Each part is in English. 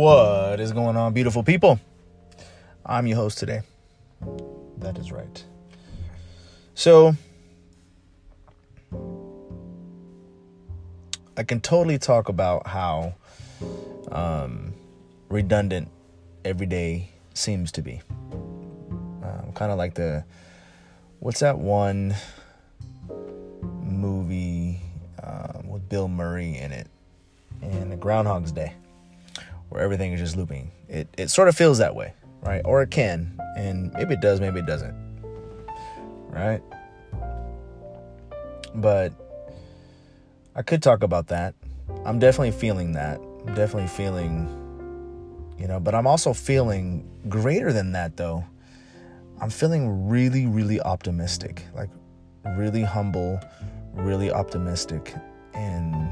What is going on, beautiful people? I'm your host today. That is right. So, I can totally talk about how um, redundant every day seems to be. Um, kind of like the what's that one movie um, with Bill Murray in it, and the Groundhog's Day, where everything is just looping. It it sort of feels that way, right? Or it can, and maybe it does, maybe it doesn't, right? But I could talk about that. I'm definitely feeling that. I'm definitely feeling, you know, but I'm also feeling greater than that though. I'm feeling really, really optimistic, like really humble, really optimistic, and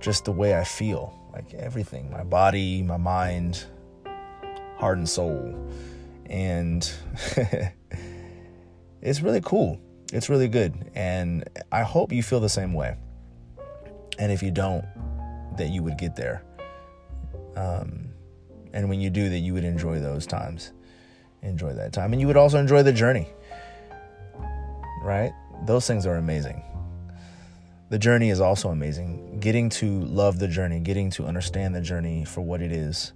just the way I feel, like everything my body, my mind, heart, and soul. And it's really cool. It's really good. And I hope you feel the same way. And if you don't, that you would get there. Um, and when you do, that you would enjoy those times enjoy that time. And you would also enjoy the journey, right? Those things are amazing. The journey is also amazing. Getting to love the journey, getting to understand the journey for what it is,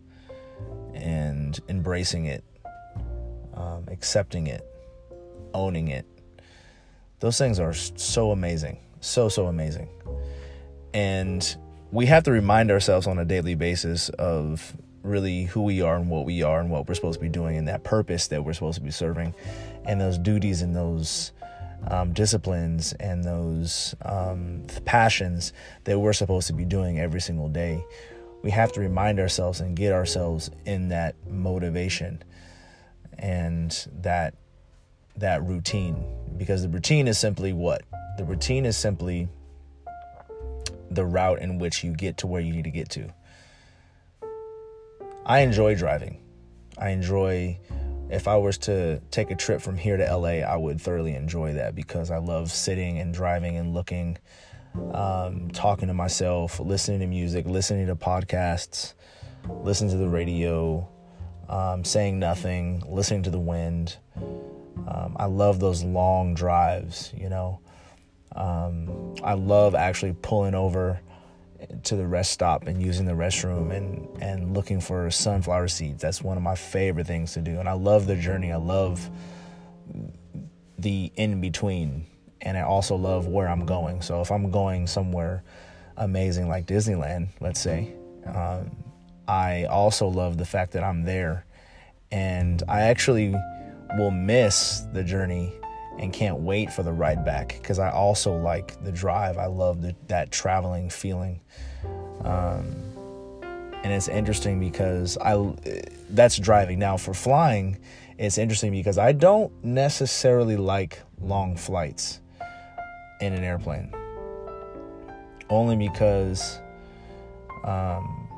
and embracing it, um, accepting it, owning it. Those things are so amazing. So, so amazing. And we have to remind ourselves on a daily basis of really who we are and what we are and what we're supposed to be doing and that purpose that we're supposed to be serving and those duties and those um, disciplines and those um, passions that we're supposed to be doing every single day. We have to remind ourselves and get ourselves in that motivation and that that routine because the routine is simply what the routine is simply the route in which you get to where you need to get to I enjoy driving. I enjoy if I was to take a trip from here to LA, I would thoroughly enjoy that because I love sitting and driving and looking, um, talking to myself, listening to music, listening to podcasts, listening to the radio, um, saying nothing, listening to the wind. Um, I love those long drives, you know. Um, I love actually pulling over to the rest stop and using the restroom and and looking for sunflower seeds. That's one of my favorite things to do. And I love the journey. I love the in between. And I also love where I'm going. So if I'm going somewhere amazing like Disneyland, let's say, um, I also love the fact that I'm there. And I actually will miss the journey and can't wait for the ride back because I also like the drive. I love the, that traveling feeling. Um, and it's interesting because I that's driving. Now for flying, it's interesting because I don't necessarily like long flights in an airplane. Only because um,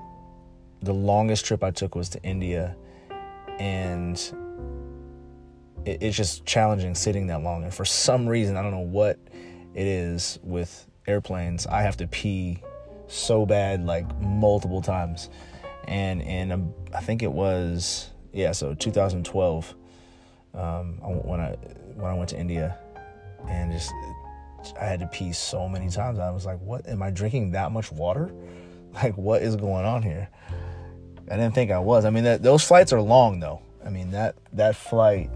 the longest trip I took was to India and it, it's just challenging sitting that long. And for some reason, I don't know what it is with airplanes. I have to pee so bad, like multiple times. And and um, I think it was yeah, so 2012 um, when I when I went to India, and just I had to pee so many times. I was like, "What? Am I drinking that much water? Like, what is going on here?" I didn't think I was. I mean, that, those flights are long though. I mean that that flight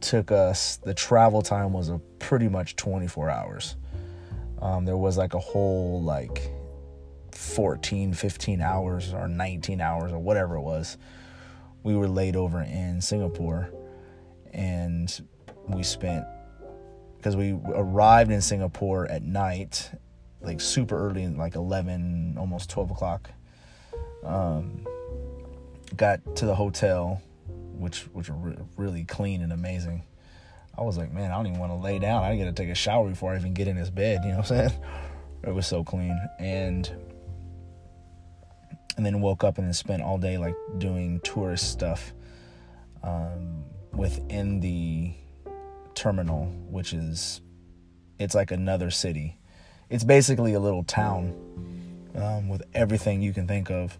took us the travel time was a pretty much 24 hours. Um, there was like a whole like 14 15 hours or 19 hours or whatever it was. We were laid over in singapore and we spent because we arrived in singapore at night like super early like 11 almost 12 o'clock. Um, got to the hotel which which are re- really clean and amazing. I was like, man, I don't even want to lay down. I got to take a shower before I even get in this bed. You know what I'm saying? It was so clean, and and then woke up and then spent all day like doing tourist stuff um, within the terminal, which is it's like another city. It's basically a little town um, with everything you can think of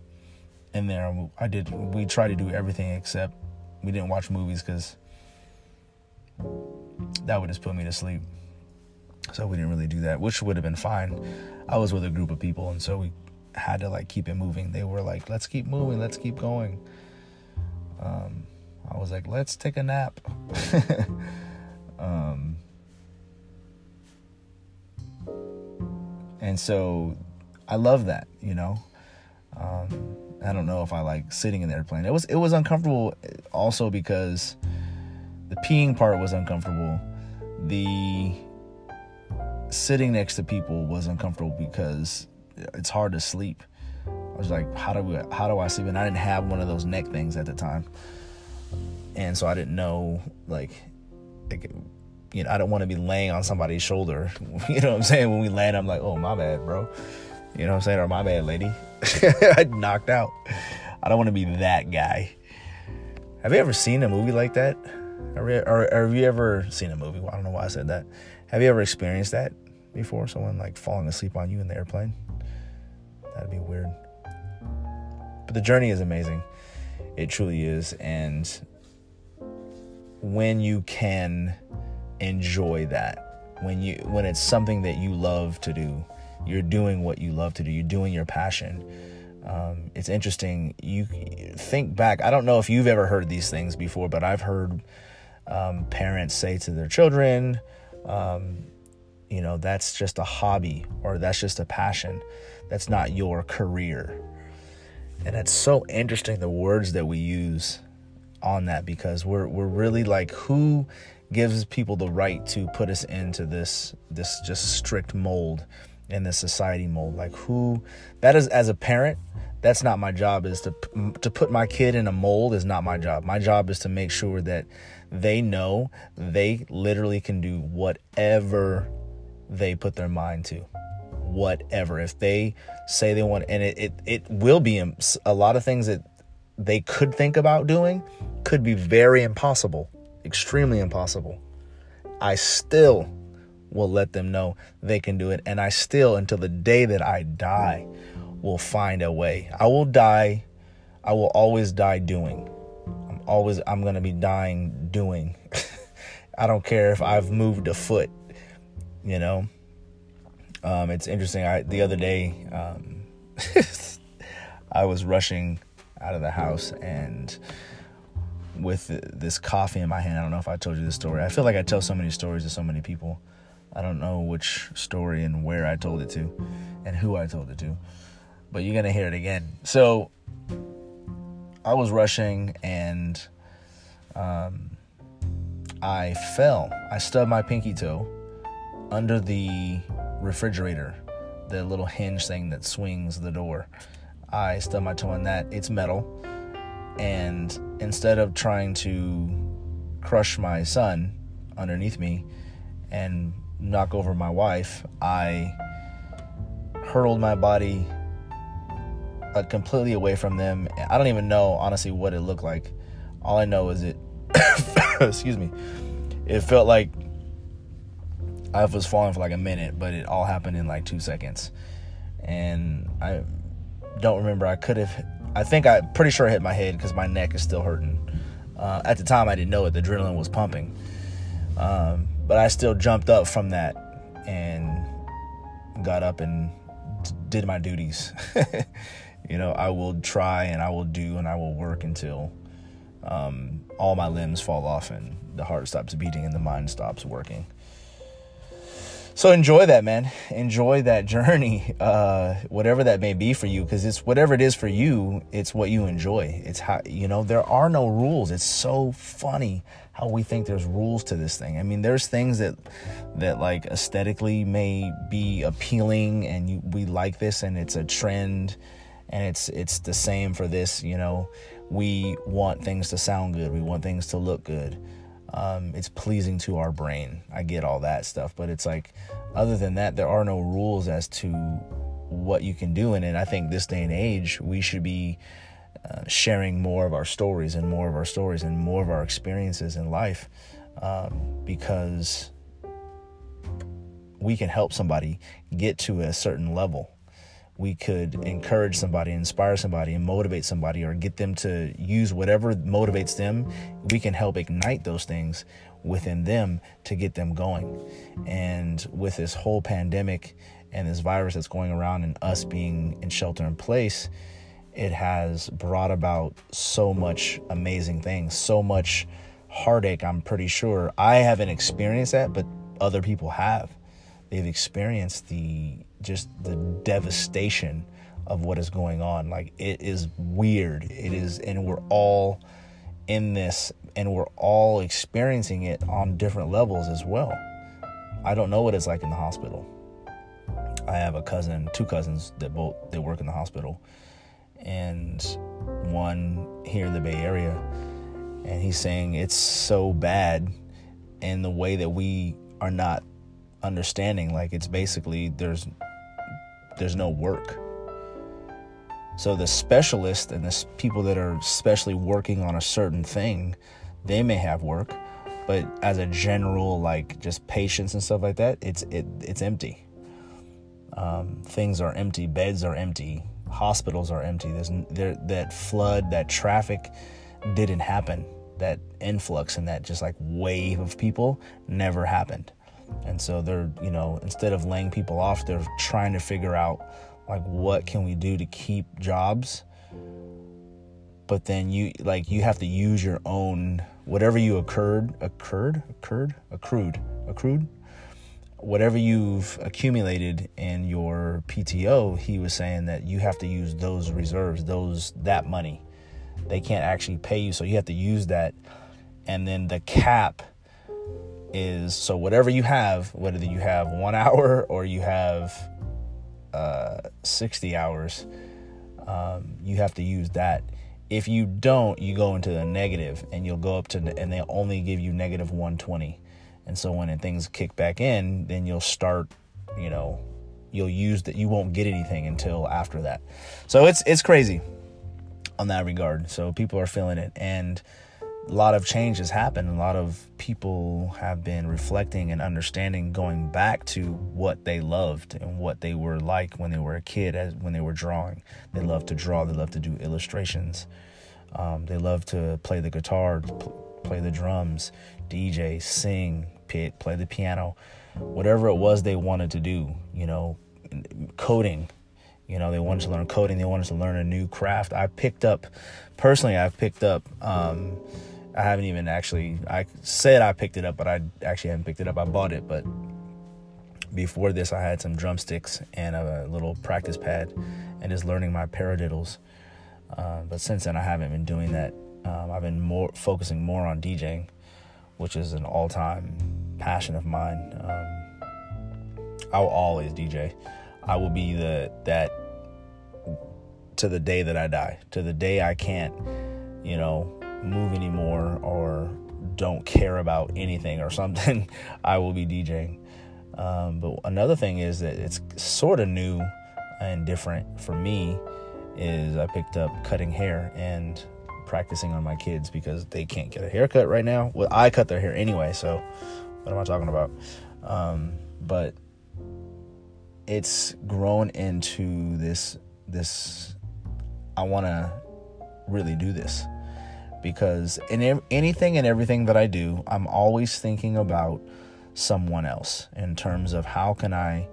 in there. I did. We tried to do everything except we didn't watch movies because that would just put me to sleep. So we didn't really do that, which would have been fine. I was with a group of people, and so we had to like keep it moving. They were like, "Let's keep moving. Let's keep going." Um, I was like, "Let's take a nap." um, and so I love that, you know. Um, I don't know if I like sitting in the airplane. It was it was uncomfortable also because the peeing part was uncomfortable. The sitting next to people was uncomfortable because it's hard to sleep. I was like, how do we how do I sleep? And I didn't have one of those neck things at the time. And so I didn't know like, like you know, I don't want to be laying on somebody's shoulder. You know what I'm saying? When we land, I'm like, oh my bad, bro. You know what I'm saying? Or my bad, lady. I knocked out. I don't want to be that guy. Have you ever seen a movie like that? Or, or, or have you ever seen a movie? Well, I don't know why I said that. Have you ever experienced that before? Someone like falling asleep on you in the airplane? That'd be weird. But the journey is amazing. It truly is. And when you can enjoy that, when you when it's something that you love to do, you're doing what you love to do. You're doing your passion. Um, it's interesting. You think back. I don't know if you've ever heard these things before, but I've heard um, parents say to their children, um, you know, that's just a hobby or that's just a passion. That's not your career. And it's so interesting the words that we use on that because we're we're really like who gives people the right to put us into this this just strict mold in the society mold. Like who that is as a parent that's not my job is to to put my kid in a mold is not my job. My job is to make sure that they know they literally can do whatever they put their mind to. Whatever. If they say they want and it it, it will be a lot of things that they could think about doing could be very impossible extremely impossible. I still will let them know they can do it. And I still, until the day that I die, will find a way. I will die. I will always die doing. I'm always, I'm going to be dying doing. I don't care if I've moved a foot, you know? Um, it's interesting. I, the other day, um, I was rushing out of the house and with this coffee in my hand. I don't know if I told you this story. I feel like I tell so many stories to so many people. I don't know which story and where I told it to and who I told it to, but you're going to hear it again. So I was rushing and um, I fell. I stubbed my pinky toe under the refrigerator, the little hinge thing that swings the door. I stubbed my toe on that. It's metal. And instead of trying to crush my son underneath me and knock over my wife, I hurled my body uh, completely away from them. I don't even know, honestly, what it looked like. All I know is it, excuse me, it felt like I was falling for like a minute, but it all happened in like two seconds. And I don't remember. I could have, I think I, pretty sure I hit my head because my neck is still hurting. Uh, at the time, I didn't know it. The adrenaline was pumping. Um, but I still jumped up from that and got up and did my duties. you know, I will try and I will do and I will work until um, all my limbs fall off and the heart stops beating and the mind stops working. So enjoy that, man. Enjoy that journey, uh, whatever that may be for you, because it's whatever it is for you. It's what you enjoy. It's how you know there are no rules. It's so funny how we think there's rules to this thing. I mean, there's things that that like aesthetically may be appealing, and you, we like this, and it's a trend, and it's it's the same for this. You know, we want things to sound good. We want things to look good um, it's pleasing to our brain. I get all that stuff, but it's like, other than that, there are no rules as to what you can do in it. I think this day and age, we should be uh, sharing more of our stories and more of our stories and more of our experiences in life um, because we can help somebody get to a certain level we could encourage somebody, inspire somebody, and motivate somebody, or get them to use whatever motivates them, we can help ignite those things within them to get them going. And with this whole pandemic and this virus that's going around, and us being in shelter in place, it has brought about so much amazing things, so much heartache. I'm pretty sure I haven't experienced that, but other people have. They've experienced the just the devastation of what is going on. Like it is weird. It is, and we're all in this, and we're all experiencing it on different levels as well. I don't know what it's like in the hospital. I have a cousin, two cousins that both they work in the hospital, and one here in the Bay Area, and he's saying it's so bad in the way that we are not understanding. Like it's basically there's there's no work. So the specialist and the people that are specially working on a certain thing, they may have work, but as a general like just patients and stuff like that, it's it it's empty. Um, things are empty, beds are empty, hospitals are empty. There's there that flood, that traffic didn't happen. That influx and that just like wave of people never happened. And so they're, you know, instead of laying people off, they're trying to figure out like what can we do to keep jobs. But then you like you have to use your own whatever you occurred occurred occurred accrued accrued whatever you've accumulated in your PTO, he was saying that you have to use those reserves, those that money. They can't actually pay you, so you have to use that. And then the cap is so whatever you have, whether you have one hour or you have uh, 60 hours, um, you have to use that. If you don't, you go into the negative and you'll go up to, and they only give you negative 120. And so when things kick back in, then you'll start, you know, you'll use that. You won't get anything until after that. So it's it's crazy on that regard. So people are feeling it, and a lot of change has happened. A lot of people have been reflecting and understanding, going back to what they loved and what they were like when they were a kid, as when they were drawing. They love to draw. They love to do illustrations. Um, they love to play the guitar, play the drums, DJ, sing, play the piano, whatever it was they wanted to do. You know, coding. You know, they wanted to learn coding. They wanted to learn a new craft. I picked up, personally, I've picked up. Um, I haven't even actually. I said I picked it up, but I actually haven't picked it up. I bought it, but before this, I had some drumsticks and a little practice pad, and just learning my paradiddles. Uh, but since then, I haven't been doing that. Um, I've been more focusing more on DJing, which is an all-time passion of mine. Um, I will always DJ. I will be the that to the day that I die, to the day I can't, you know, move anymore or don't care about anything or something, I will be DJing. Um, but another thing is that it's sort of new and different for me is I picked up cutting hair and practicing on my kids because they can't get a haircut right now. Well, I cut their hair anyway, so what am I talking about? Um, but it's grown into this this I want to really do this because in anything and everything that I do, I'm always thinking about someone else in terms of how can I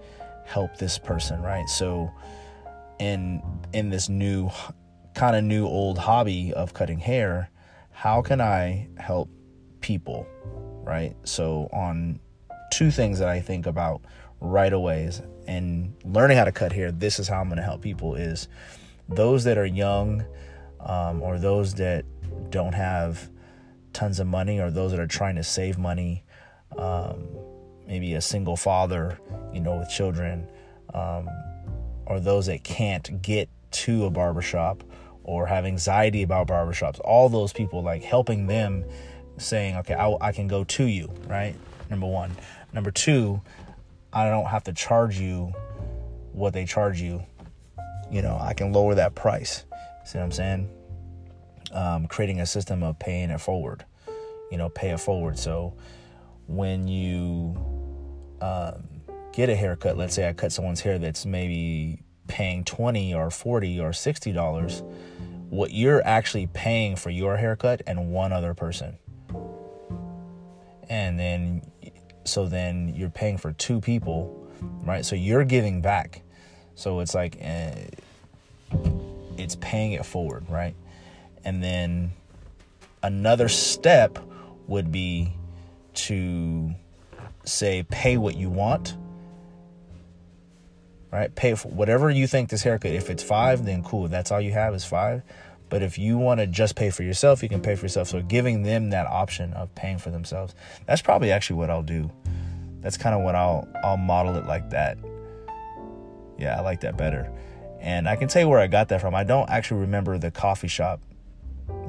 help this person, right? So in in this new kind of new old hobby of cutting hair, how can I help people, right? So on two things that I think about right away is and learning how to cut hair, this is how I'm going to help people is those that are young um, or those that don't have tons of money or those that are trying to save money um, maybe a single father you know with children um, or those that can't get to a barbershop or have anxiety about barbershops. All those people like helping them saying okay I, I can go to you right? Number one. Number two i don't have to charge you what they charge you. You know i can lower that price. See what i'm saying? Um, creating a system of paying it forward. You know, pay it forward. So when you um, get a haircut, let's say I cut someone's hair that's maybe paying 20 or 40 or 60 dollars what you're actually paying for your haircut and one other person. And then so then you're paying for two people right? So you're giving back. So it's like uh, it's paying it forward right? And then another step would be to say pay what you want right? Pay for whatever you think this haircut. If it's five, then cool. That's all you have is five. But if you want to just pay for yourself, you can pay for yourself. So giving them that option of paying for themselves, that's probably actually what I'll do. That's kind of what I'll I'll model it like that. Yeah, I like that better. And I can tell you where I got that from. I don't actually remember the coffee shop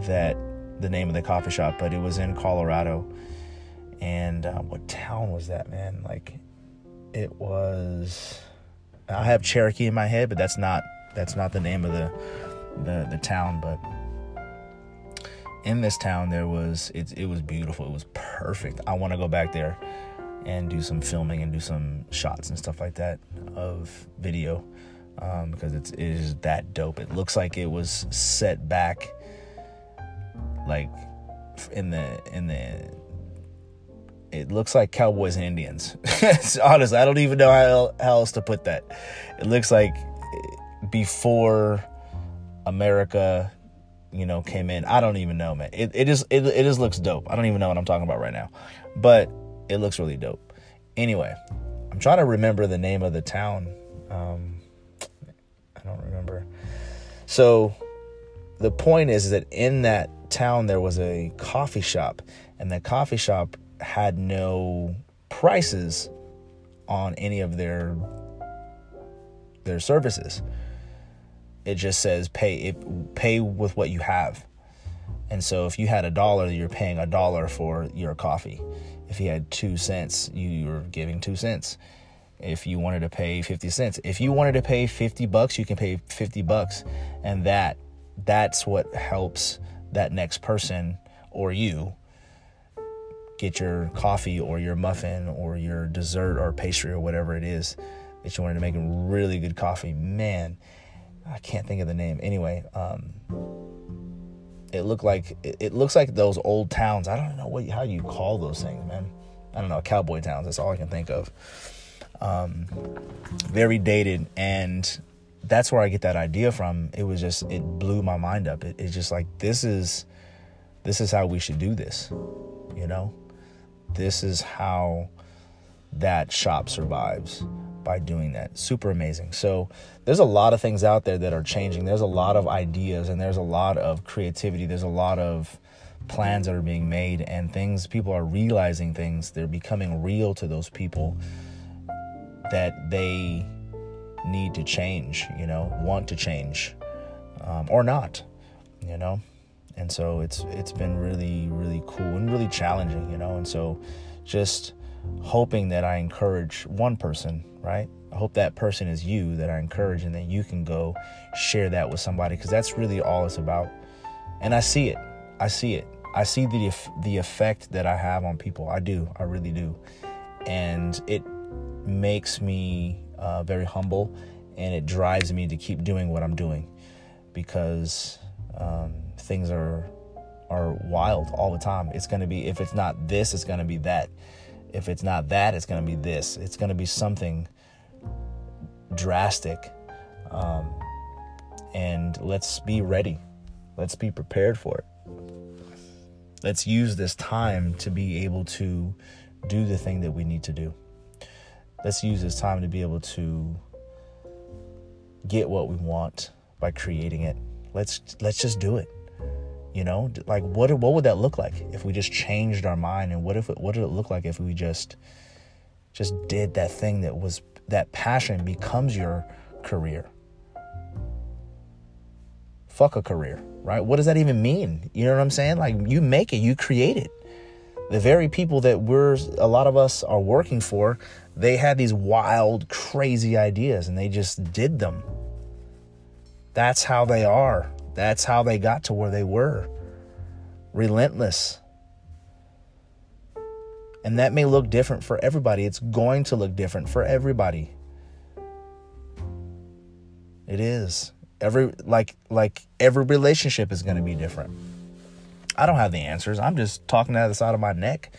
that the name of the coffee shop, but it was in Colorado. And uh, what town was that, man? Like, it was I have Cherokee in my head, but that's not that's not the name of the the, the town. But in this town, there was it it was beautiful. It was perfect. I want to go back there and do some filming and do some shots and stuff like that of video um, because it's it is that dope. It looks like it was set back like in the in the it looks like cowboys and Indians. Honestly, I don't even know how, how else to put that. It looks like before America, you know, came in. I don't even know, man. It it is it, it just looks dope. I don't even know what I'm talking about right now, but it looks really dope. Anyway, I'm trying to remember the name of the town. Um, I don't remember. So the point is that in that town there was a coffee shop, and that coffee shop had no prices on any of their their services. It just says pay it, pay with what you have. And so if you had a dollar, you're paying a dollar for your coffee. If you had 2 cents, you're giving 2 cents. If you wanted to pay 50 cents, if you wanted to pay 50 bucks, you can pay 50 bucks. And that that's what helps that next person or you get your coffee or your muffin or your dessert or pastry or whatever it is that you wanted to make a really good coffee. Man, I can't think of the name. Anyway, um, it looked like it, it, looks like those old towns. I don't know what how you call those things, man. I don't know cowboy towns. That's all I can think of. Um, very dated, and that's where I get that idea from. It was just it blew my mind up. It, it's just like this is this is how we should do this, you know this is how that shop survives by doing that. Super amazing. So there's a lot of things out there that are changing. There's a lot of ideas and there's a lot of creativity. There's a lot of plans that are being made and things people are realizing things they're becoming real to those people that they need to change you know want to change um, or not you know and so it's it's been really really cool and really challenging you know? And so just hoping that i encourage one person right? I hope that person is you that i encourage and that you can go share that with somebody because that's really all it's about. And i see it. I see it. I see the the effect that i have on people. I do. I really do. And it makes me uh, very humble and it drives me to keep doing what i'm doing because um, things are are wild all the time. It's going to be if it's not this, it's going to be that. If it's not that, it's going to be this. It's going to be something drastic. Um, and let's be ready. Let's be prepared for it. Let's use this time to be able to do the thing that we need to do. Let's use this time to be able to get what we want by creating it. Let's let's just do it. You know, like what what would that look like if we just changed our mind and what if it, what did it look like if we just just did that thing that was that passion becomes your career. Fuck a career, right? What does that even mean? You know what I'm saying? Like you make it, you create it. The very people that we're a lot of us are working for, they had these wild, crazy ideas and they just did them. That's how they are. That's how they got to where they were. Relentless. And that may look different for everybody. It's going to look different for everybody. It is. Every like like every relationship is going to be different. I don't have the answers. I'm just talking out of the side of my neck.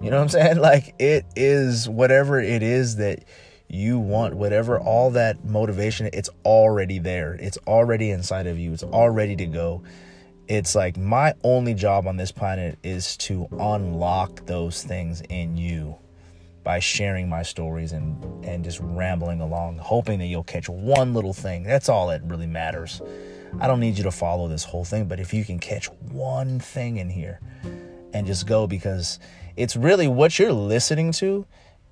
You know what I'm saying? Like it is whatever it is that you want, whatever all that motivation, it's already there. It's already inside of you. It's all ready to go. It's like my only job on this planet is to unlock those things in you by sharing my stories and and just rambling along hoping that you'll catch one little thing that's all that really matters i don't need you to follow this whole thing but if you can catch one thing in here and just go because it's really what you're listening to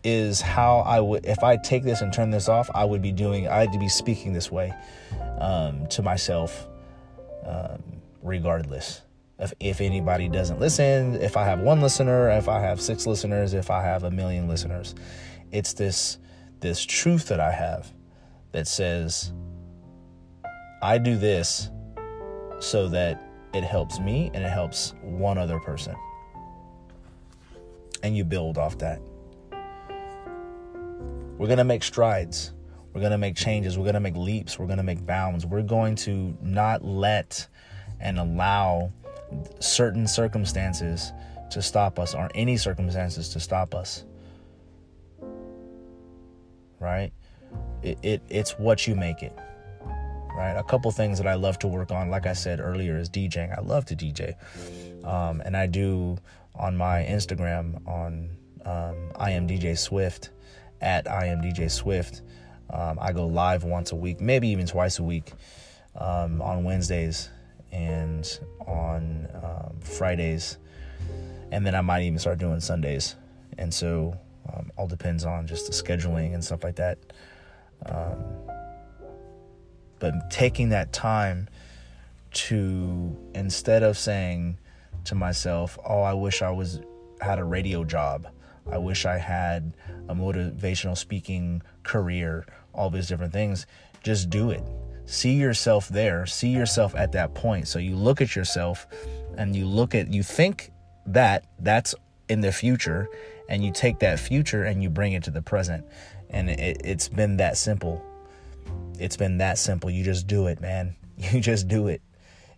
is how i would if i take this and turn this off i would be doing i'd be speaking this way um, to myself um, regardless if, if anybody doesn't listen, if I have one listener, if I have six listeners, if I have a million listeners. It's this this truth that I have that says I do this so that it helps me and it helps one other person. And you build off that. We're going to make strides. We're going to make changes. We're going to make leaps. We're going to make bounds. We're going to not let and allow certain circumstances to stop us or any circumstances to stop us right it, it it's what you make it right a couple things that i love to work on like i said earlier is djing i love to dj um, and i do on my instagram on um, i am dj swift at i am dj swift um, i go live once a week maybe even twice a week um, on wednesdays and on um, Fridays, and then I might even start doing Sundays. And so, um, all depends on just the scheduling and stuff like that. Um, but taking that time to instead of saying to myself, "Oh, I wish I was had a radio job. I wish I had a motivational speaking career. All these different things." Just do it. See yourself there. See yourself at that point. So you look at yourself and you look at you think that that's in the future and you take that future and you bring it to the present. And it, it's been that simple. It's been that simple. You just do it man. You just do it.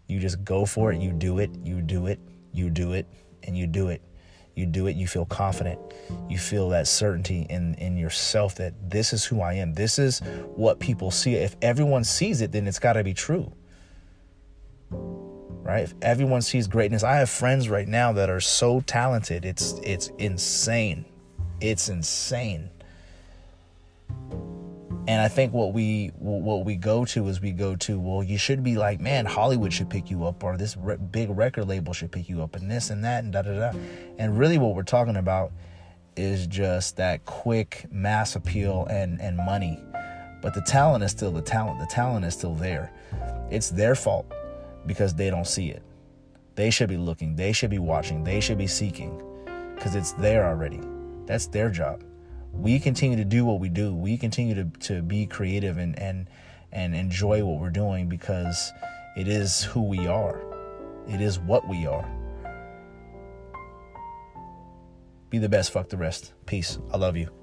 You just go for it. You do it. You do it. You do it. And you do it you do it you feel confident. You feel that certainty in in yourself that this is who i am. This is what people see. If everyone sees it then it's got to be true. Right? If everyone sees greatness i have friends right now that are so talented. It's it's insane. It's insane and I think what we what we go to is we go to well you should be like man Hollywood should pick you up or this re- big record label should pick you up and this and that and da da da. And really what we're talking about is just that quick mass appeal and and money. But the talent is still the talent. The talent is still there. It's their fault because they don't see it. They should be looking. They should be watching. They should be seeking because it's there already. That's their job we continue to do what we do. We continue to, to be creative and, and and enjoy what we're doing because it is who we are. It is what we are. Be the best, fuck the rest. Peace. I love you.